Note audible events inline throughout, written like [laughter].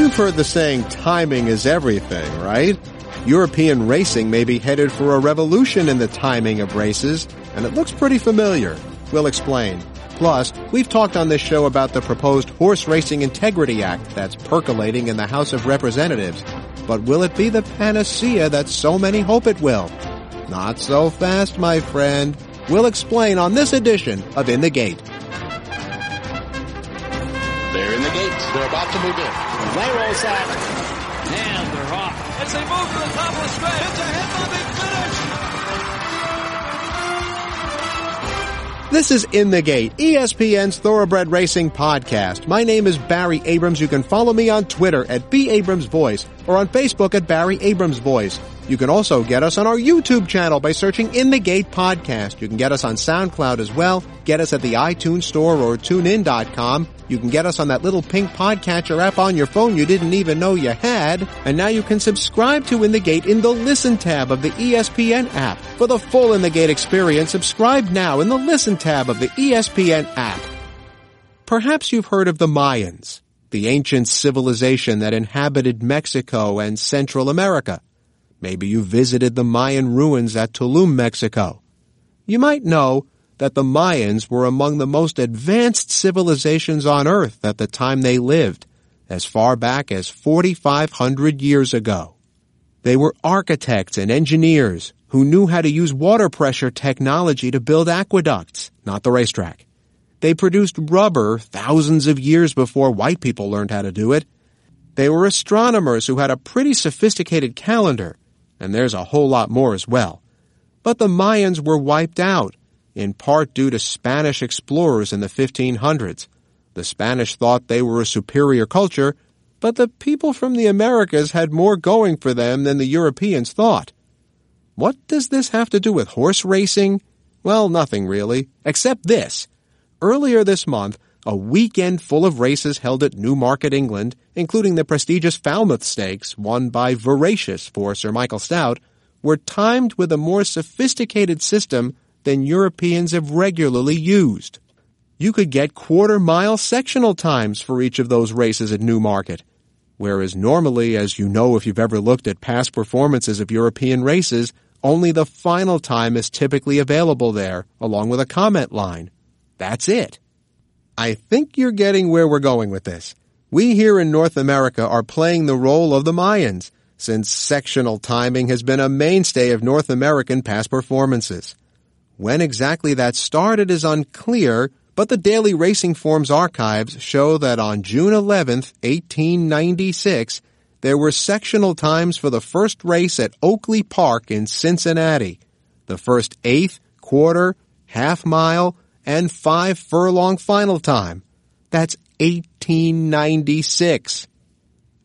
You've heard the saying, timing is everything, right? European racing may be headed for a revolution in the timing of races, and it looks pretty familiar. We'll explain. Plus, we've talked on this show about the proposed Horse Racing Integrity Act that's percolating in the House of Representatives. But will it be the panacea that so many hope it will? Not so fast, my friend. We'll explain on this edition of In the Gate. They're in the gates. They're about to move in. They roll out. And they're off. As they move to the top of the stretch. It's a head-bumping finish. This is In the Gate, ESPN's Thoroughbred Racing podcast. My name is Barry Abrams. You can follow me on Twitter at B Abrams Voice or on Facebook at Barry Abrams Voice. You can also get us on our YouTube channel by searching In the Gate Podcast. You can get us on SoundCloud as well. Get us at the iTunes Store or TuneIn.com. You can get us on that little pink podcatcher app on your phone you didn't even know you had. And now you can subscribe to In the Gate in the Listen tab of the ESPN app. For the full In the Gate experience, subscribe now in the Listen tab of the ESPN app. Perhaps you've heard of the Mayans, the ancient civilization that inhabited Mexico and Central America. Maybe you visited the Mayan ruins at Tulum, Mexico. You might know that the Mayans were among the most advanced civilizations on Earth at the time they lived, as far back as 4,500 years ago. They were architects and engineers who knew how to use water pressure technology to build aqueducts, not the racetrack. They produced rubber thousands of years before white people learned how to do it. They were astronomers who had a pretty sophisticated calendar and there's a whole lot more as well. But the Mayans were wiped out, in part due to Spanish explorers in the 1500s. The Spanish thought they were a superior culture, but the people from the Americas had more going for them than the Europeans thought. What does this have to do with horse racing? Well, nothing really, except this. Earlier this month, a weekend full of races held at Newmarket, England, including the prestigious Falmouth Stakes, won by Veracious for Sir Michael Stoute, were timed with a more sophisticated system than Europeans have regularly used. You could get quarter mile sectional times for each of those races at Newmarket, whereas normally, as you know if you've ever looked at past performances of European races, only the final time is typically available there, along with a comment line. That's it. I think you're getting where we're going with this. We here in North America are playing the role of the Mayans, since sectional timing has been a mainstay of North American past performances. When exactly that started is unclear, but the Daily Racing Forms archives show that on June 11th, 1896, there were sectional times for the first race at Oakley Park in Cincinnati. The first eighth, quarter, half mile, and five furlong final time. That's 1896.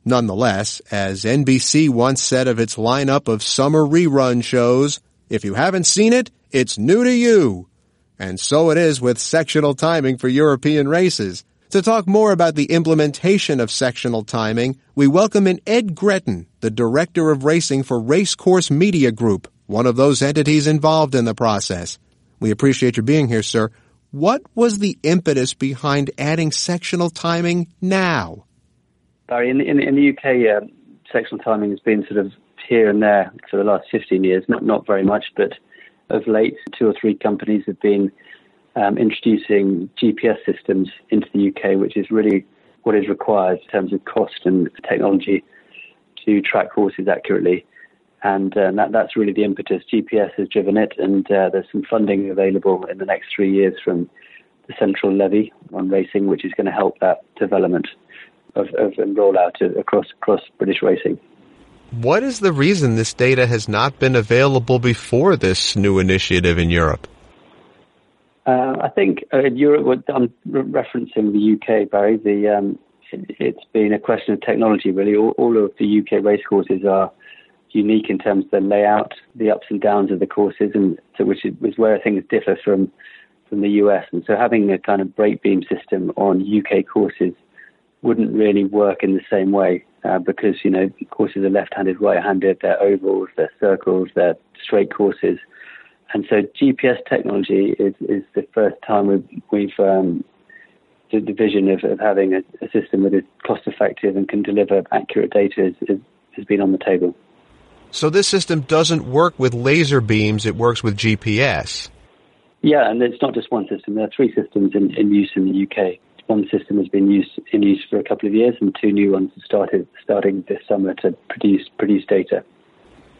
Nonetheless, as NBC once said of its lineup of summer rerun shows, if you haven't seen it, it's new to you. And so it is with sectional timing for European races. To talk more about the implementation of sectional timing, we welcome in Ed Gretton, the Director of Racing for Racecourse Media Group, one of those entities involved in the process. We appreciate your being here, sir. What was the impetus behind adding sectional timing now? Barry, in, in, in the UK, uh, sectional timing has been sort of here and there for the last 15 years, not, not very much, but of late, two or three companies have been um, introducing GPS systems into the UK, which is really what is required in terms of cost and technology to track horses accurately. And uh, that, that's really the impetus. GPS has driven it, and uh, there's some funding available in the next three years from the central levy on racing, which is going to help that development of, of and rollout across across British racing. What is the reason this data has not been available before this new initiative in Europe? Uh, I think uh, in Europe, I'm referencing the UK, Barry. The um, it, has been a question of technology, really. All, all of the UK racecourses are unique in terms of the layout, the ups and downs of the courses, and so which is, where things differ from from the US. And so having a kind of break beam system on UK courses wouldn't really work in the same way uh, because you know courses are left-handed, right-handed, they're ovals, they're circles, they're straight courses, and so GPS technology is, is the first time we've, we've um, the, the vision of, of having a, a, system that is cost effective and can deliver accurate data has been on the table. So this system doesn't work with laser beams; it works with GPS. Yeah, and it's not just one system. There are three systems in, in use in the UK. One system has been used in use for a couple of years, and two new ones have started starting this summer to produce produce data.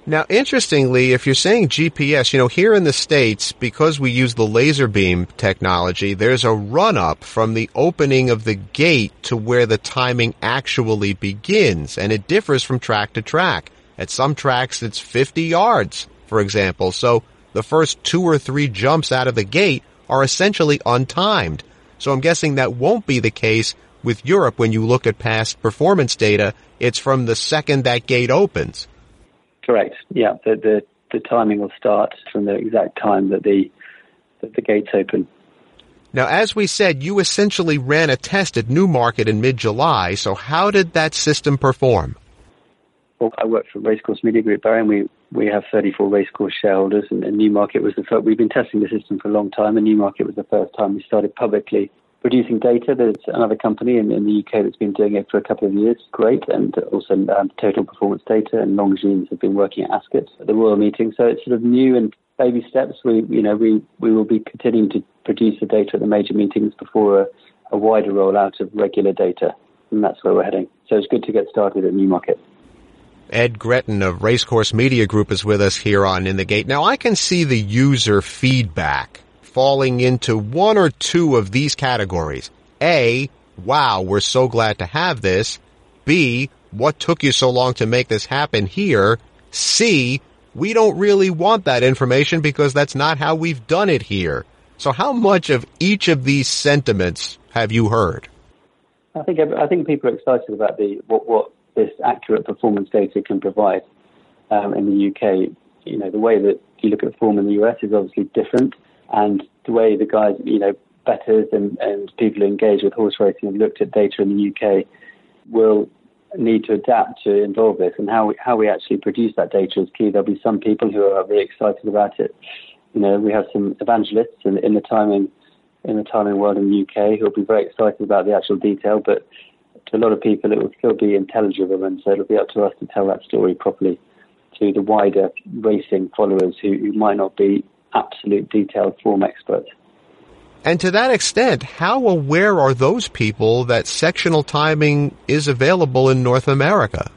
Now, interestingly, if you're saying GPS, you know, here in the States, because we use the laser beam technology, there's a run up from the opening of the gate to where the timing actually begins, and it differs from track to track. At some tracks, it's 50 yards, for example, so the first two or three jumps out of the gate are essentially untimed. So I'm guessing that won't be the case with Europe when you look at past performance data. It's from the second that gate opens. Correct. Yeah, the, the, the timing will start from the exact time that the, that the gates open. Now, as we said, you essentially ran a test at Newmarket in mid-July, so how did that system perform? I work for Racecourse Media Group, Barry, and we, we have 34 racecourse shareholders, and, and Newmarket was the first. We've been testing the system for a long time, and Newmarket was the first time we started publicly producing data. There's another company in, in, the UK that's been doing it for a couple of years, great, and also um, Total Performance Data and Longines have been working at Ascot at the Royal Meeting. So it's sort of new and baby steps. We, you know, we, we will be continuing to produce the data at the major meetings before a, a wider rollout of regular data, and that's where we're heading. So it's good to get started at Newmarket. Ed Gretton of Racecourse Media Group is with us here on In the Gate. Now I can see the user feedback falling into one or two of these categories. A, wow, we're so glad to have this. B, what took you so long to make this happen here? C, we don't really want that information because that's not how we've done it here. So how much of each of these sentiments have you heard? I think I think people are excited about the what, what this accurate performance data can provide um, in the UK. You know, the way that you look at form in the US is obviously different and the way the guys, you know, betters and, and people who engage with horse racing have looked at data in the UK will need to adapt to involve this and how we, how we actually produce that data is key. There'll be some people who are very excited about it. You know, we have some evangelists in, in the timing in the timing world in the UK who'll be very excited about the actual detail, but to a lot of people it will still be intelligible and so it'll be up to us to tell that story properly to the wider racing followers who, who might not be absolute detailed form experts. And to that extent, how aware are those people that sectional timing is available in North America?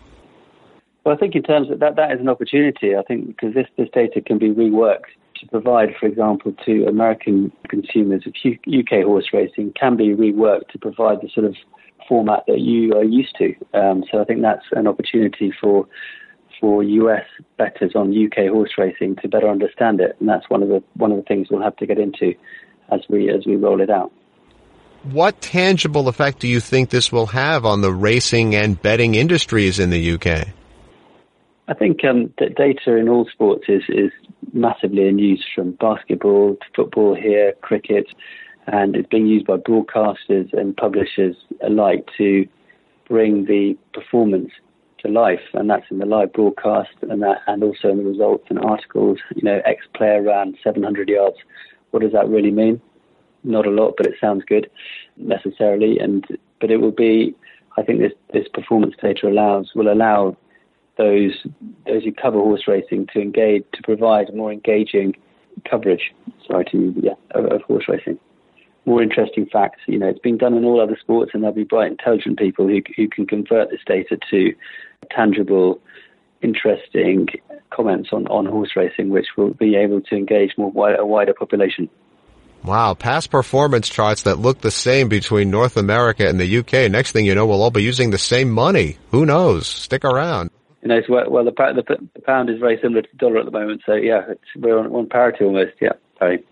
Well, I think in terms of that, that is an opportunity. I think because this, this data can be reworked to provide, for example, to American consumers of UK horse racing can be reworked to provide the sort of format that you are used to. Um, so I think that's an opportunity for for US bettors on UK horse racing to better understand it, and that's one of the one of the things we'll have to get into as we as we roll it out. What tangible effect do you think this will have on the racing and betting industries in the UK? I think um, data in all sports is is massively in use, from basketball to football here, cricket, and it's being used by broadcasters and publishers alike to bring the performance to life, and that's in the live broadcast and that, and also in the results and articles. You know, X player ran 700 yards. What does that really mean? Not a lot, but it sounds good necessarily. And but it will be. I think this this performance data allows will allow those those who cover horse racing to engage to provide more engaging coverage. Sorry to yeah of, of horse racing more interesting facts. You know, it's been done in all other sports, and there'll be bright, intelligent people who, who can convert this data to tangible, interesting comments on, on horse racing, which will be able to engage more a wider population. Wow, past performance charts that look the same between North America and the UK. Next thing you know, we'll all be using the same money. Who knows? Stick around. You know, well, well the, the, the, pound is very similar to the dollar at the moment, so yeah, we're on, on parity almost. Yeah, sorry.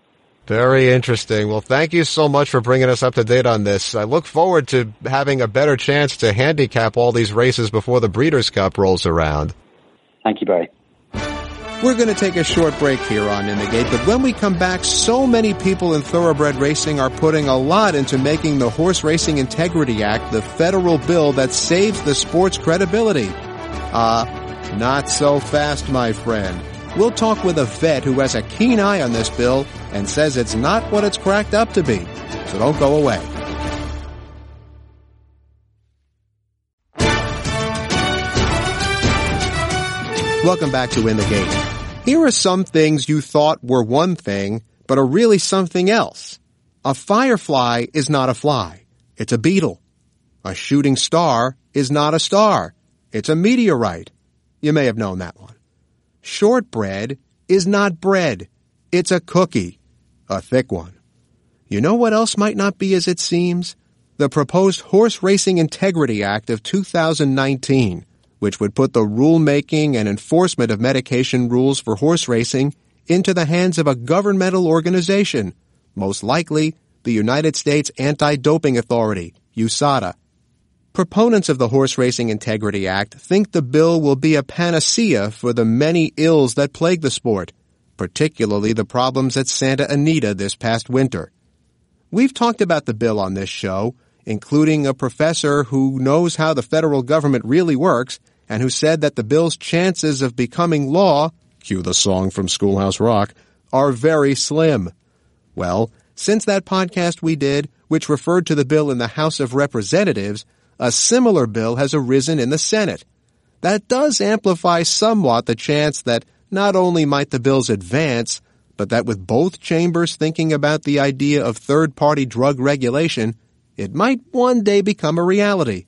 Very interesting. Well, thank you so much for bringing us up to date on this. I look forward to having a better chance to handicap all these races before the Breeders' Cup rolls around. Thank you, Barry. We're going to take a short break here on In the Gate, but when we come back, so many people in thoroughbred racing are putting a lot into making the Horse Racing Integrity Act the federal bill that saves the sport's credibility. Ah, uh, not so fast, my friend. We'll talk with a vet who has a keen eye on this bill and says it's not what it's cracked up to be. So don't go away. Welcome back to In the Gate. Here are some things you thought were one thing, but are really something else. A firefly is not a fly. It's a beetle. A shooting star is not a star. It's a meteorite. You may have known that one. Shortbread is not bread. It's a cookie. A thick one. You know what else might not be as it seems? The proposed Horse Racing Integrity Act of 2019, which would put the rulemaking and enforcement of medication rules for horse racing into the hands of a governmental organization, most likely the United States Anti-Doping Authority, USADA. Proponents of the Horse Racing Integrity Act think the bill will be a panacea for the many ills that plague the sport, particularly the problems at Santa Anita this past winter. We've talked about the bill on this show, including a professor who knows how the federal government really works and who said that the bill's chances of becoming law cue the song from Schoolhouse Rock, are very slim. Well, since that podcast we did, which referred to the bill in the House of Representatives, a similar bill has arisen in the Senate. That does amplify somewhat the chance that not only might the bills advance, but that with both chambers thinking about the idea of third-party drug regulation, it might one day become a reality.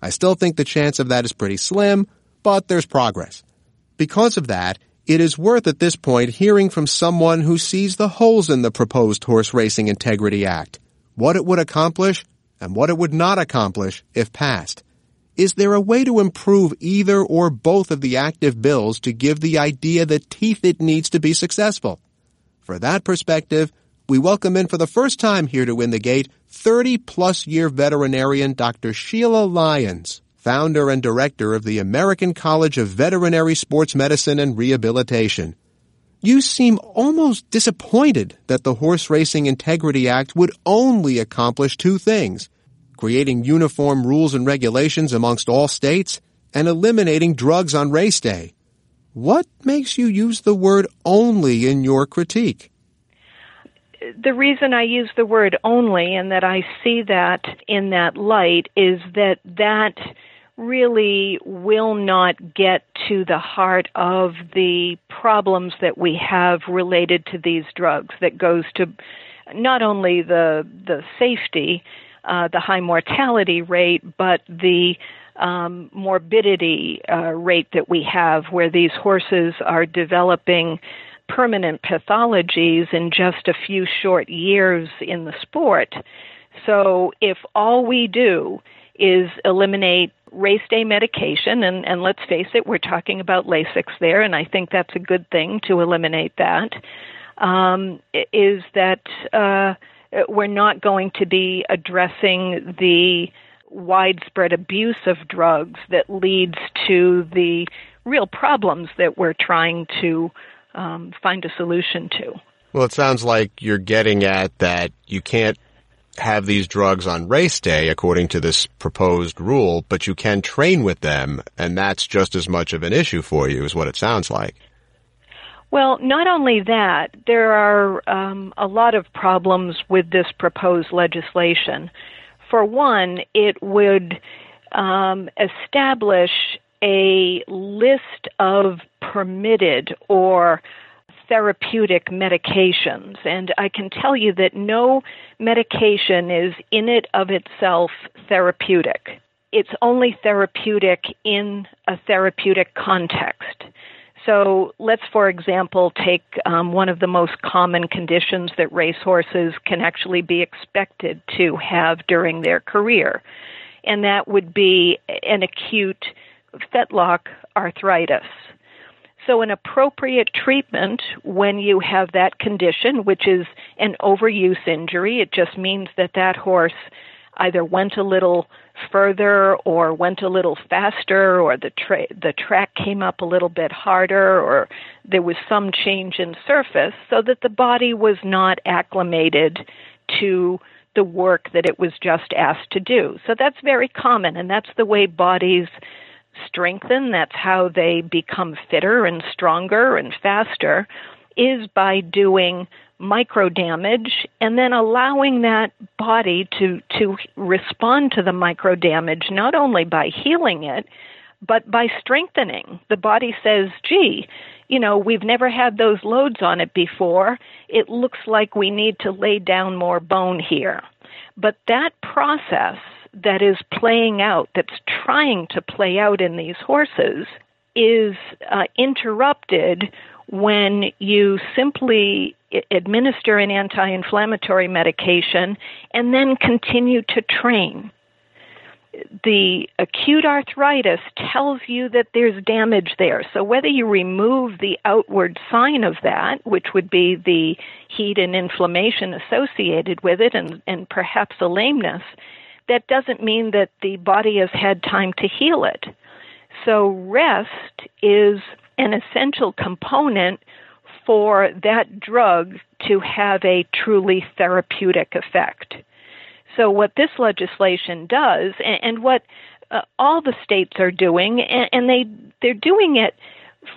I still think the chance of that is pretty slim, but there's progress. Because of that, it is worth at this point hearing from someone who sees the holes in the proposed Horse Racing Integrity Act, what it would accomplish, and what it would not accomplish if passed. Is there a way to improve either or both of the active bills to give the idea the teeth it needs to be successful? For that perspective, we welcome in for the first time here to In the Gate 30 plus year veterinarian Dr. Sheila Lyons founder and director of the American College of Veterinary Sports Medicine and Rehabilitation. You seem almost disappointed that the Horse Racing Integrity Act would only accomplish two things creating uniform rules and regulations amongst all states and eliminating drugs on race day. What makes you use the word only in your critique? the reason I use the word only and that I see that in that light is that that really will not get to the heart of the problems that we have related to these drugs that goes to not only the the safety uh, the high mortality rate but the um, morbidity uh, rate that we have where these horses are developing permanent pathologies in just a few short years in the sport so if all we do is eliminate race day medication, and, and let's face it, we're talking about Lasix there, and I think that's a good thing to eliminate that. Um, is that uh, we're not going to be addressing the widespread abuse of drugs that leads to the real problems that we're trying to um, find a solution to. Well, it sounds like you're getting at that you can't have these drugs on race day according to this proposed rule, but you can train with them, and that's just as much of an issue for you, is what it sounds like. Well, not only that, there are um, a lot of problems with this proposed legislation. For one, it would um, establish a list of permitted or therapeutic medications. And I can tell you that no medication is in it of itself therapeutic. It's only therapeutic in a therapeutic context. So let's, for example, take um, one of the most common conditions that racehorses can actually be expected to have during their career, and that would be an acute fetlock arthritis. So, an appropriate treatment when you have that condition, which is an overuse injury, it just means that that horse either went a little further or went a little faster or the tra- the track came up a little bit harder or there was some change in surface so that the body was not acclimated to the work that it was just asked to do. So that's very common and that's the way bodies strengthen, that's how they become fitter and stronger and faster, is by doing micro damage and then allowing that body to to respond to the micro damage not only by healing it but by strengthening. The body says, gee, you know, we've never had those loads on it before. It looks like we need to lay down more bone here. But that process that is playing out, that's trying to play out in these horses, is uh, interrupted when you simply administer an anti inflammatory medication and then continue to train the acute arthritis tells you that there's damage there. So whether you remove the outward sign of that, which would be the heat and inflammation associated with it and, and perhaps a lameness, that doesn't mean that the body has had time to heal it. So rest is an essential component for that drug to have a truly therapeutic effect. So, what this legislation does, and, and what uh, all the states are doing, and, and they they're doing it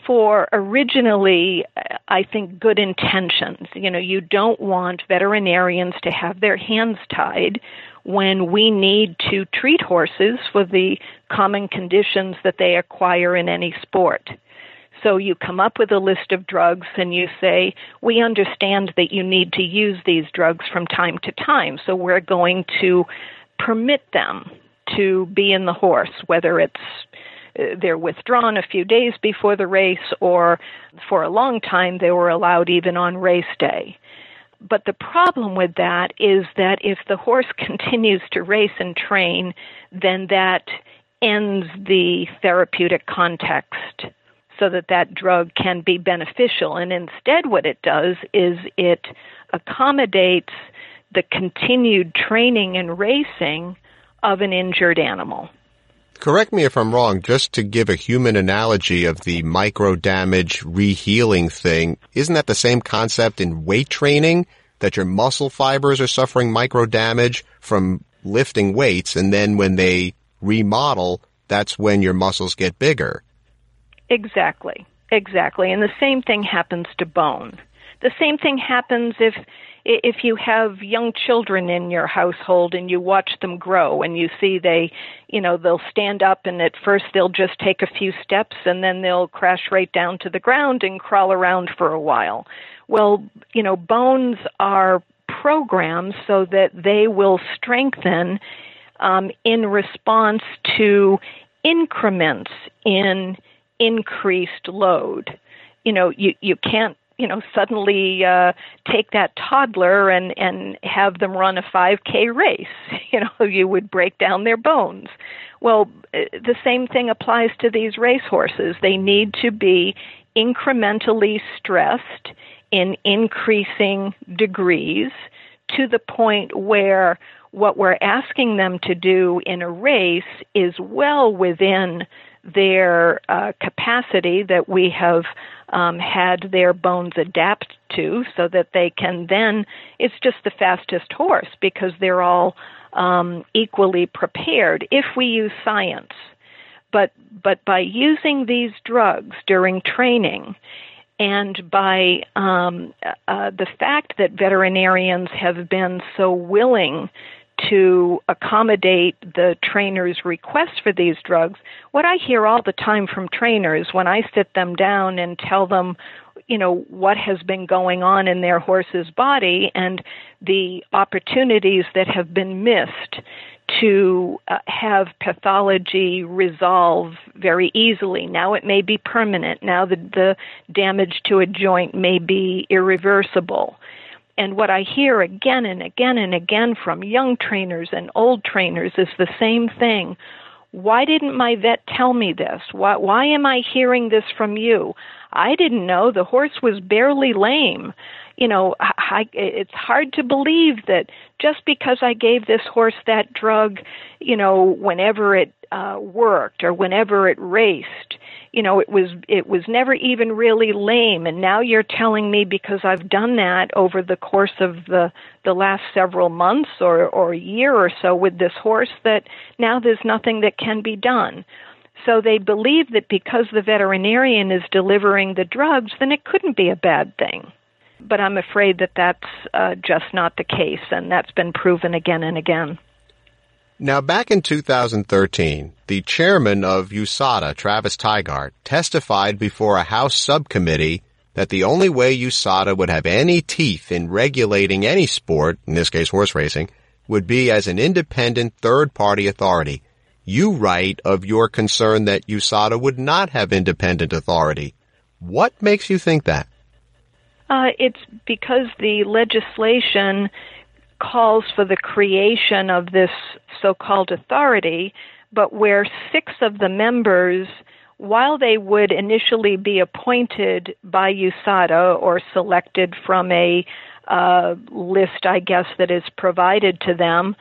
for originally, I think, good intentions. You know, you don't want veterinarians to have their hands tied when we need to treat horses for the common conditions that they acquire in any sport. So you come up with a list of drugs and you say, we understand that you need to use these drugs from time to time, so we're going to permit them to be in the horse, whether it's uh, they're withdrawn a few days before the race or for a long time they were allowed even on race day. But the problem with that is that if the horse [laughs] continues to race and train, then that ends the therapeutic context so that that drug can be beneficial. And instead, what it does is it accommodates the continued training and racing of an injured animal. Correct me if I'm wrong, just to give a human analogy of the micro damage rehealing thing, isn't that the same concept in weight training? That your muscle fibers are suffering micro damage from lifting weights, and then when they remodel, that's when your muscles get bigger. Exactly. Exactly. And the same thing happens to bone. The same thing happens if if you have young children in your household and you watch them grow and you see they you know they'll stand up and at first they'll just take a few steps and then they'll crash right down to the ground and crawl around for a while well you know bones are programmed so that they will strengthen um, in response to increments in increased load. You know, you you can't you know suddenly uh, take that toddler and and have them run a 5K race. [laughs] You know, you would break down their bones. Well, uh, the same thing applies to these racehorses. They need to be incrementally stressed in increasing degrees to the point where what we're asking them to do in a race is well within their uh, capacity that we have um, had their bones adapt to so that they can then, it's just the fastest horse because they're all um, equally prepared if we use science. But, but by using these drugs during training, and by um, uh, the fact that veterinarians have been so willing to accommodate the trainer's request for these drugs, what I hear all the time from trainers when I sit them down and tell them, you know, what has been going on in their horse's body and the opportunities that have been missed to uh, have pathology resolve very easily. Now it may be permanent. Now the, the damage to a joint may be irreversible. And what I hear again and again and again from young trainers and old trainers is the same thing. Why didn't my vet tell me this? Why, why am I hearing this from you? I didn't know the horse was barely lame. You know, I, it's hard to believe that just because I gave this horse that drug, you know, whenever it uh, worked or whenever it raced, you know it was it was never even really lame. And now you're telling me because I've done that over the course of the the last several months or or a year or so with this horse that now there's nothing that can be done. So they believe that because the veterinarian is delivering the drugs then it couldn't be a bad thing but I'm afraid that that's uh, just not the case and that's been proven again and again Now, back in 2013, the chairman of USADA, Travis Tygart, testified before a House subcommittee that the only way USADA would have any teeth in regulating any sport, in this case horse racing, would be as an independent third-party authority. You write of your concern that USADA would not have independent authority. What makes you think that? Uh, it's because the legislation calls for the creation of this so called authority, but where six of the members, while they would initially be appointed by USADA or selected from a uh, list, I guess, that is provided to them,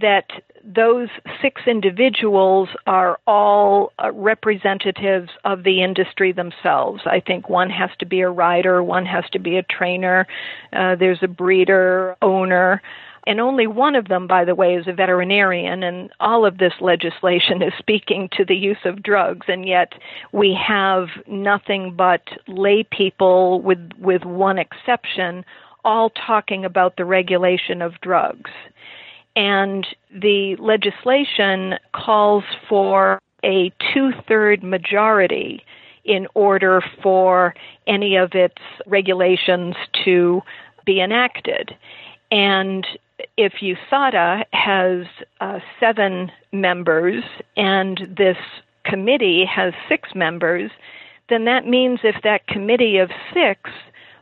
that those six individuals are all uh, representatives of the industry themselves. I think one has to be a rider, one has to be a trainer, uh, there's a breeder, owner. And only one of them, by the way, is a veterinarian, and all of this legislation [laughs] is speaking to the use of drugs, and yet we have nothing but lay people, with, with one exception, all talking about the regulation of drugs and the legislation calls for a two third majority in order for any of its regulations to be enacted. And if USADA has uh, seven members and this committee has six members, then that means if that committee of six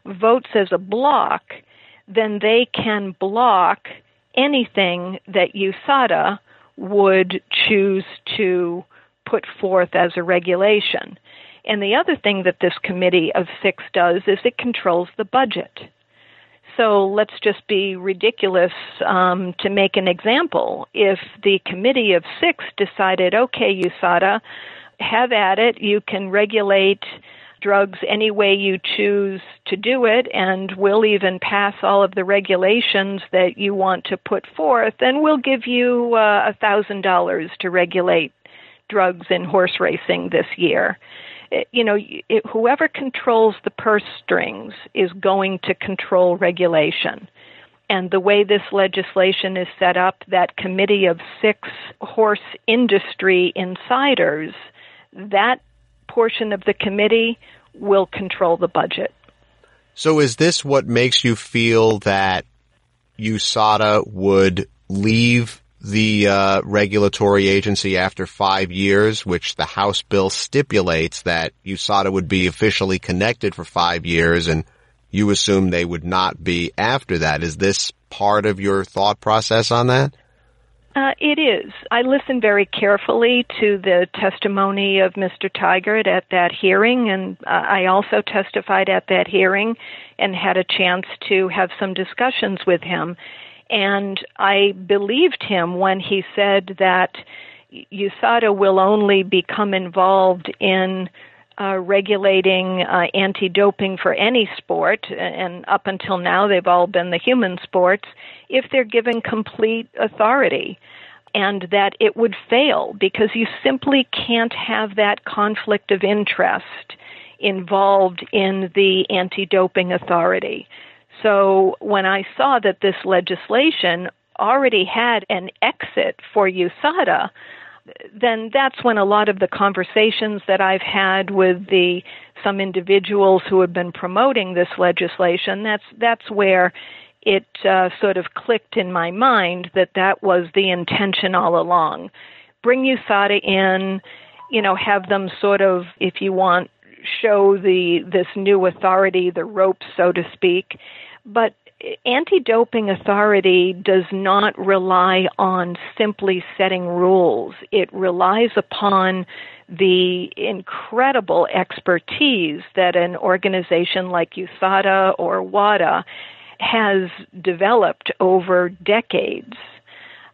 votes as a block, then they can block anything that USADA would choose to put forth as a regulation. And the other thing that this committee of six does is it controls the budget. So let's just be ridiculous um, to make an example. If the committee of six decided, okay, USADA, have at it, you can regulate drugs any way you choose to do it, and we'll even pass all of the regulations that you want to put forth, and we'll give you uh, a thousand dollars to regulate drugs in horse racing this year. It, you know, it, whoever controls the purse strings is going to control regulation. And the way this legislation is set up, that committee of six horse industry insiders, that portion of the committee will control the budget. So is this what makes you feel that USADA would leave the uh, regulatory agency after five years, which the House bill stipulates that USADA would be officially connected for five years, and you assume they would not be after that. Is this part of your thought process on that? Uh, it is. I listened very carefully to the testimony of Mr. Tygart at that hearing, and uh, I also testified at that hearing and had a chance to have some discussions with him. And I believed him when he said that USADA will only become involved in uh, regulating uh, anti doping for any sport, and up until now they've all been the human sports, if they're given complete authority. And that it would fail because you simply can't have that conflict of interest involved in the anti doping authority. So when I saw that this legislation already had an exit for USADA, then that's when a lot of the conversations that I've had with the some individuals who have been promoting this legislation that's that's where it uh, sort of clicked in my mind that that was the intention all along. Bring USADA in, you know, have them sort of, if you want, show the this new authority the ropes, so to speak. But anti-doping authority does not rely on simply setting rules. It relies upon the incredible expertise that an organization like USADA or WADA has developed over decades.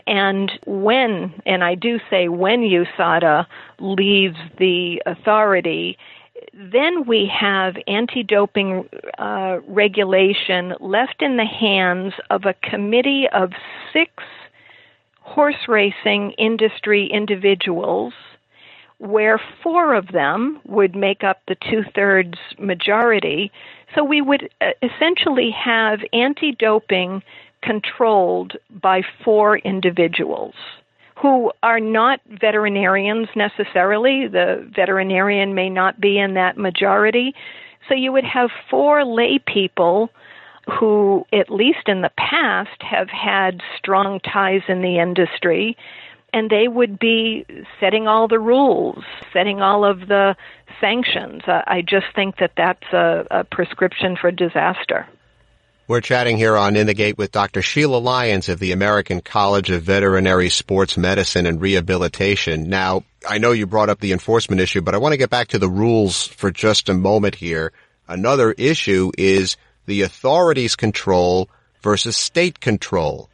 And when, and I do say when USADA leaves the authority, then we have anti doping uh, regulation left in the hands of a committee of six horse racing industry individuals, where four of them would make up the two thirds majority. So we would uh, essentially have anti doping controlled by four individuals who are not veterinarians necessarily. The veterinarian may not be in that majority. So you would have four lay people who, at least in the past, have had strong ties in the industry, and they would be setting all the rules, setting all of the sanctions. I just think that that's a, a prescription for disaster. We're chatting here on In the Gate with Dr. Sheila Lyons of the American College of Veterinary Sports Medicine and Rehabilitation. Now, I know you brought up the enforcement issue, but I want to get back to the rules for just a moment here. Another issue is the authorities' control versus state control.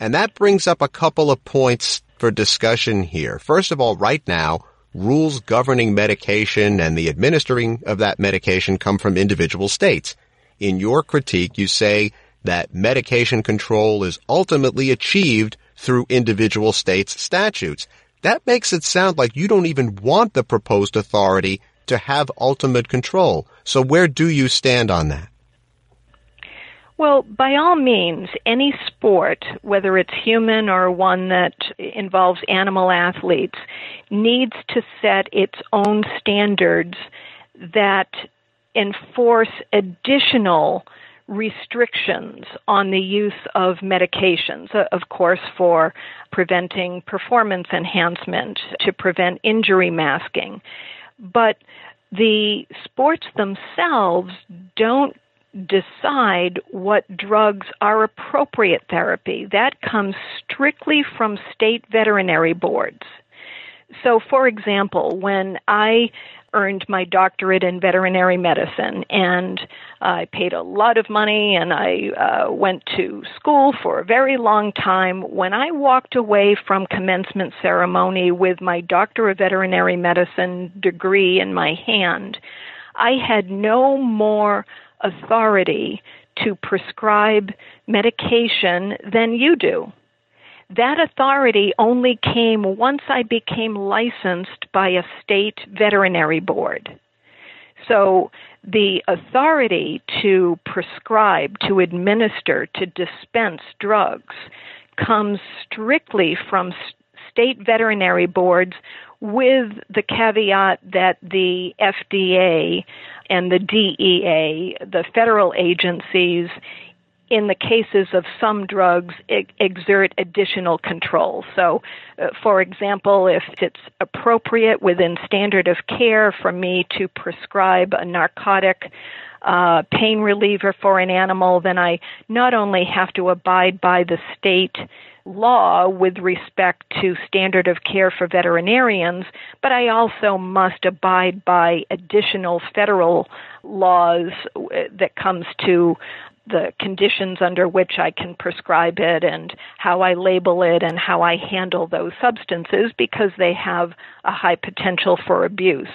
And that brings up a couple of points for discussion here. First of all, right now, rules governing medication and the administering of that medication come from individual states. In your critique, you say that medication control is ultimately achieved through individual states' statutes. That makes it sound like you don't even want the proposed authority to have ultimate control. So where do you stand on that? Well, by all means, any sport, whether it's human or one that involves animal athletes, needs to set its own standards that enforce additional restrictions on the use of medications, uh, of course, for preventing performance enhancement, to prevent injury masking. But the sports themselves don't decide what drugs are appropriate therapy. That comes strictly from state veterinary boards. So, for example, when I earned my doctorate in veterinary medicine and I paid a lot of money and I uh, went to school for a very long time. When I walked away from commencement ceremony with my Doctor of Veterinary Medicine degree in my hand, I had no more authority to prescribe medication than you do. That authority only came once I became licensed by a state veterinary board. So the authority to prescribe, to administer, to dispense drugs comes strictly from state veterinary boards with the caveat that the FDA and the DEA, the federal agencies, in the cases of some drugs, exert additional control. So, uh, for example, if it's appropriate within standard of care for me to prescribe a narcotic uh, pain reliever for an animal, then I not only have to abide by the state law with respect to standard of care for veterinarians, but I also must abide by additional federal laws uh, that comes to the conditions under which I can prescribe it and how I label it and how I handle those substances because they have a high potential for abuse.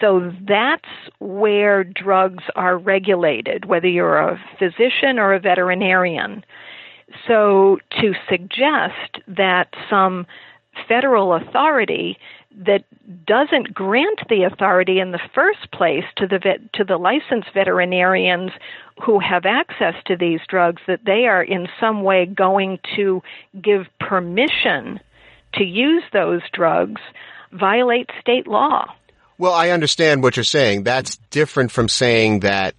So that's where drugs are regulated, whether you're a physician or a veterinarian. So to suggest that some federal authority that doesn't grant the authority in the first place to the vet, to the licensed veterinarians who have access to these drugs that they are in some way going to give permission to use those drugs violates state law. Well, I understand what you're saying. That's different from saying that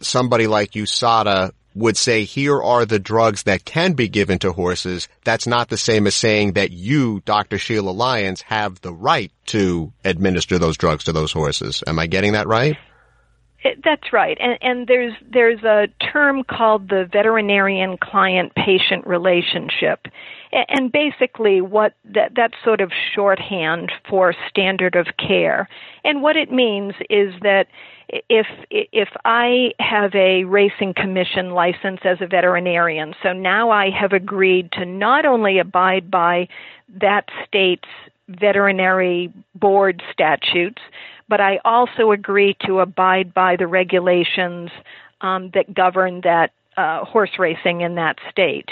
somebody like USADA would say here are the drugs that can be given to horses. That's not the same as saying that you, Dr. Sheila Lyons, have the right to administer those drugs to those horses. Am I getting that right? It, that's right, and, and there's there's a term called the veterinarian client patient relationship, and basically what that that's sort of shorthand for standard of care, and what it means is that if if I have a racing commission license as a veterinarian, so now I have agreed to not only abide by that state's veterinary board statutes, but I also agree to abide by the regulations um, that govern that uh, horse racing in that state.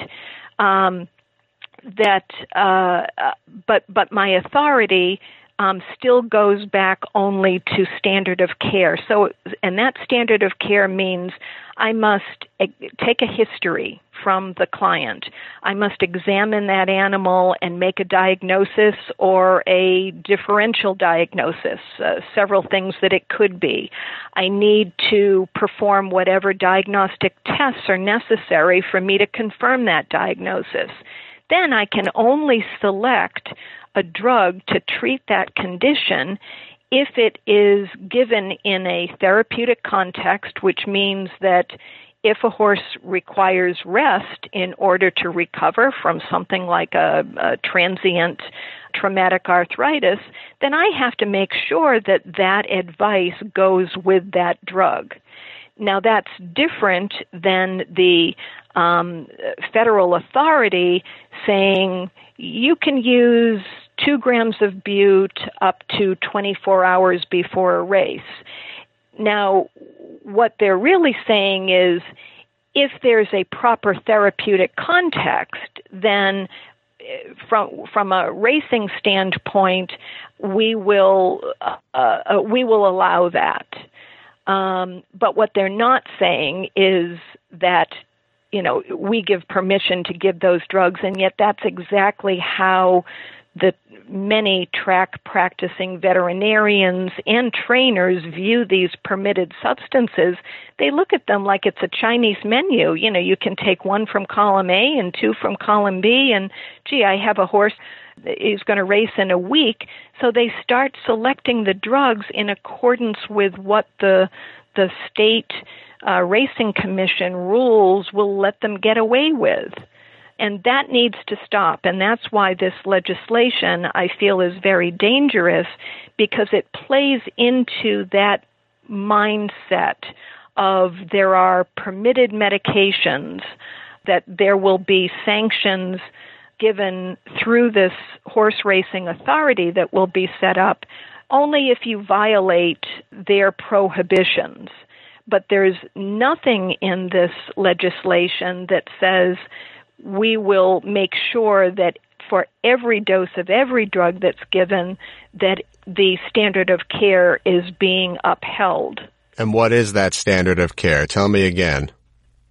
Um, that, uh, uh, but but my authority um, still goes back only to standard of care. So, and that standard of care means I must take a history from the client. I must examine that animal and make a diagnosis or a differential diagnosis, uh, several things that it could be. I need to perform whatever diagnostic tests are necessary for me to confirm that diagnosis. Then I can only select a drug to treat that condition if it is given in a therapeutic context, which means that if a horse requires rest in order to recover from something like a, a, transient traumatic arthritis, then I have to make sure that that advice goes with that drug. Now, that's different than the um, federal authority saying you can use two grams of bute up to 24 hours before a race. Now, what they're really saying is if there's a proper therapeutic context, then eh, from from a racing standpoint, we will uh, uh, we will allow that. Um, but what they're not saying is that you know we give permission to give those drugs, and yet that's exactly how the many track practicing veterinarians and trainers view these permitted substances, they look at them like it's a Chinese menu. You know, you can take one from column A and two from column B, and gee, I have a horse is going to race in a week. So they start selecting the drugs in accordance with what the the state uh, racing commission rules will let them get away with. And that needs to stop. And that's why this legislation, I feel, is very dangerous because it plays into that mindset of there are permitted medications, that there will be sanctions given through this horse racing authority that will be set up only if you violate their prohibitions. But there's nothing in this legislation that says we will make sure that for every dose of every drug that's given that the standard of care is being upheld. And what is that standard of care? Tell me again.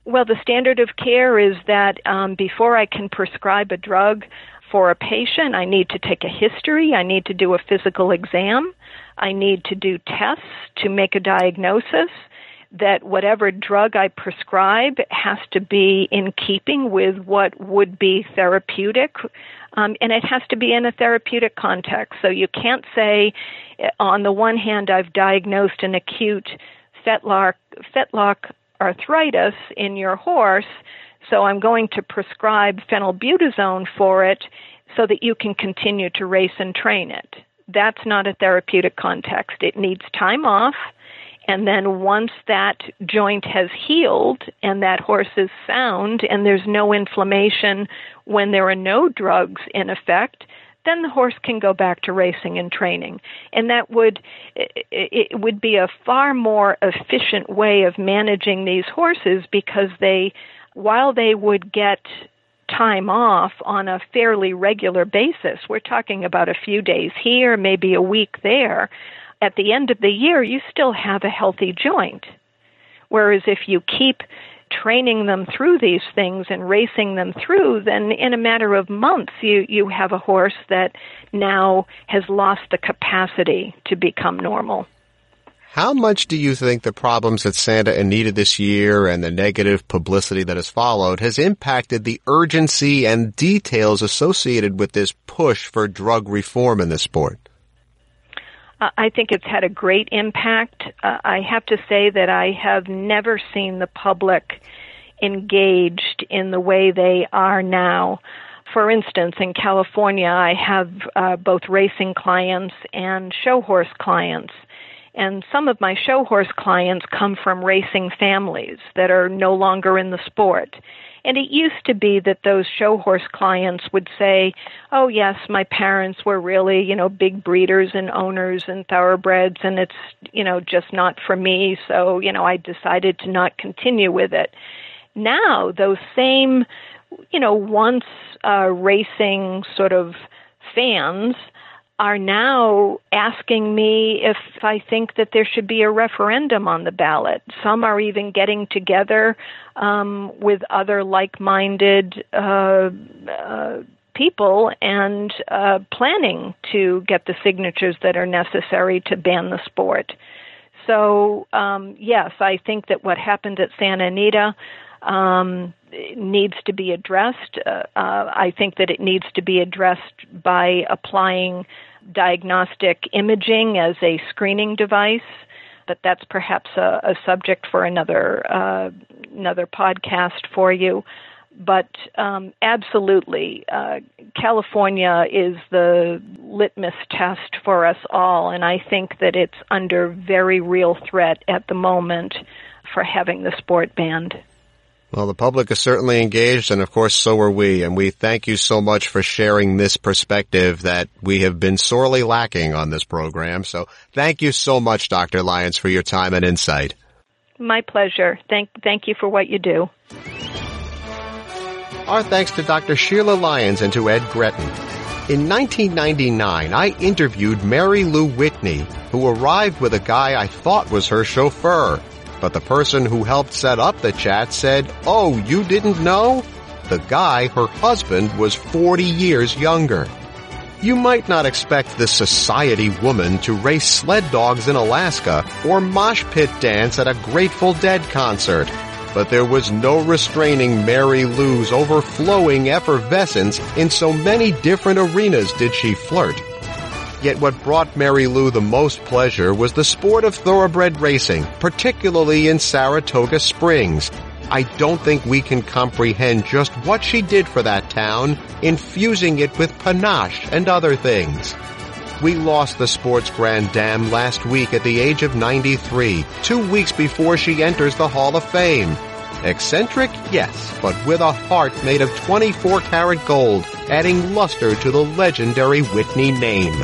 Well, the standard of care is that um, before I can prescribe a drug for a patient, I need to take a history, I need to do a physical exam, I need to do tests to make a diagnosis, that whatever drug I prescribe has to be in keeping with what would be therapeutic, um, and it has to be in a therapeutic context. So you can't say, on the one hand, I've diagnosed an acute fetlock, fetlock arthritis in your horse, so I'm going to prescribe phenylbutazone for it so that you can continue to race and train it. That's not a therapeutic context. It needs time off and then once that joint has healed and that horse is sound and there's no inflammation when there are no drugs in effect, then the horse can go back to racing and training. And that would it would be a far more efficient way of managing these horses because they while they would get time off on a fairly regular basis, we're talking about a few days here, maybe a week there, at the end of the year, you still have a healthy joint. Whereas if you keep training them through these things and racing them through, then in a matter of months, you, you have a horse that now has lost the capacity to become normal. How much do you think the problems at Santa Anita this year and the negative publicity that has followed has impacted the urgency and details associated with this push for drug reform in the sport? I think it's had a great impact. Uh, I have to say that I have never seen the public engaged in the way they are now. For instance, in California, I have uh, both racing clients and show horse clients. And some of my show horse clients come from racing families that are no longer in the sport. And it used to be that those show horse clients would say, "Oh yes, my parents were really, you know, big breeders and owners and thoroughbreds and it's, you know, just not for me, so, you know, I decided to not continue with it." Now, those same, you know, once uh racing sort of fans are now asking me if I think that there should be a referendum on the ballot. Some are even getting together um, with other like minded uh, uh, people and uh, planning to get the signatures that are necessary to ban the sport. So, um, yes, I think that what happened at Santa Anita um, needs to be addressed. Uh, uh, I think that it needs to be addressed by applying diagnostic imaging as a screening device. But that's perhaps a, a subject for another uh, another podcast for you. But um, absolutely, uh, California is the litmus test for us all, and I think that it's under very real threat at the moment for having the sport banned. Well, the public is certainly engaged, and of course, so are we. And we thank you so much for sharing this perspective that we have been sorely lacking on this program. So thank you so much, Dr. Lyons, for your time and insight. My pleasure. Thank, thank you for what you do. Our thanks to Dr. Sheila Lyons and to Ed Gretton. In 1999, I interviewed Mary Lou Whitney, who arrived with a guy I thought was her chauffeur. But the person who helped set up the chat said, Oh, you didn't know? The guy, her husband, was 40 years younger. You might not expect this society woman to race sled dogs in Alaska or mosh pit dance at a Grateful Dead concert. But there was no restraining Mary Lou's overflowing effervescence in so many different arenas did she flirt. Yet what brought Mary Lou the most pleasure was the sport of thoroughbred racing, particularly in Saratoga Springs. I don't think we can comprehend just what she did for that town, infusing it with panache and other things. We lost the sports grand dame last week at the age of 93, two weeks before she enters the Hall of Fame. Eccentric? Yes, but with a heart made of 24 karat gold, adding luster to the legendary Whitney name.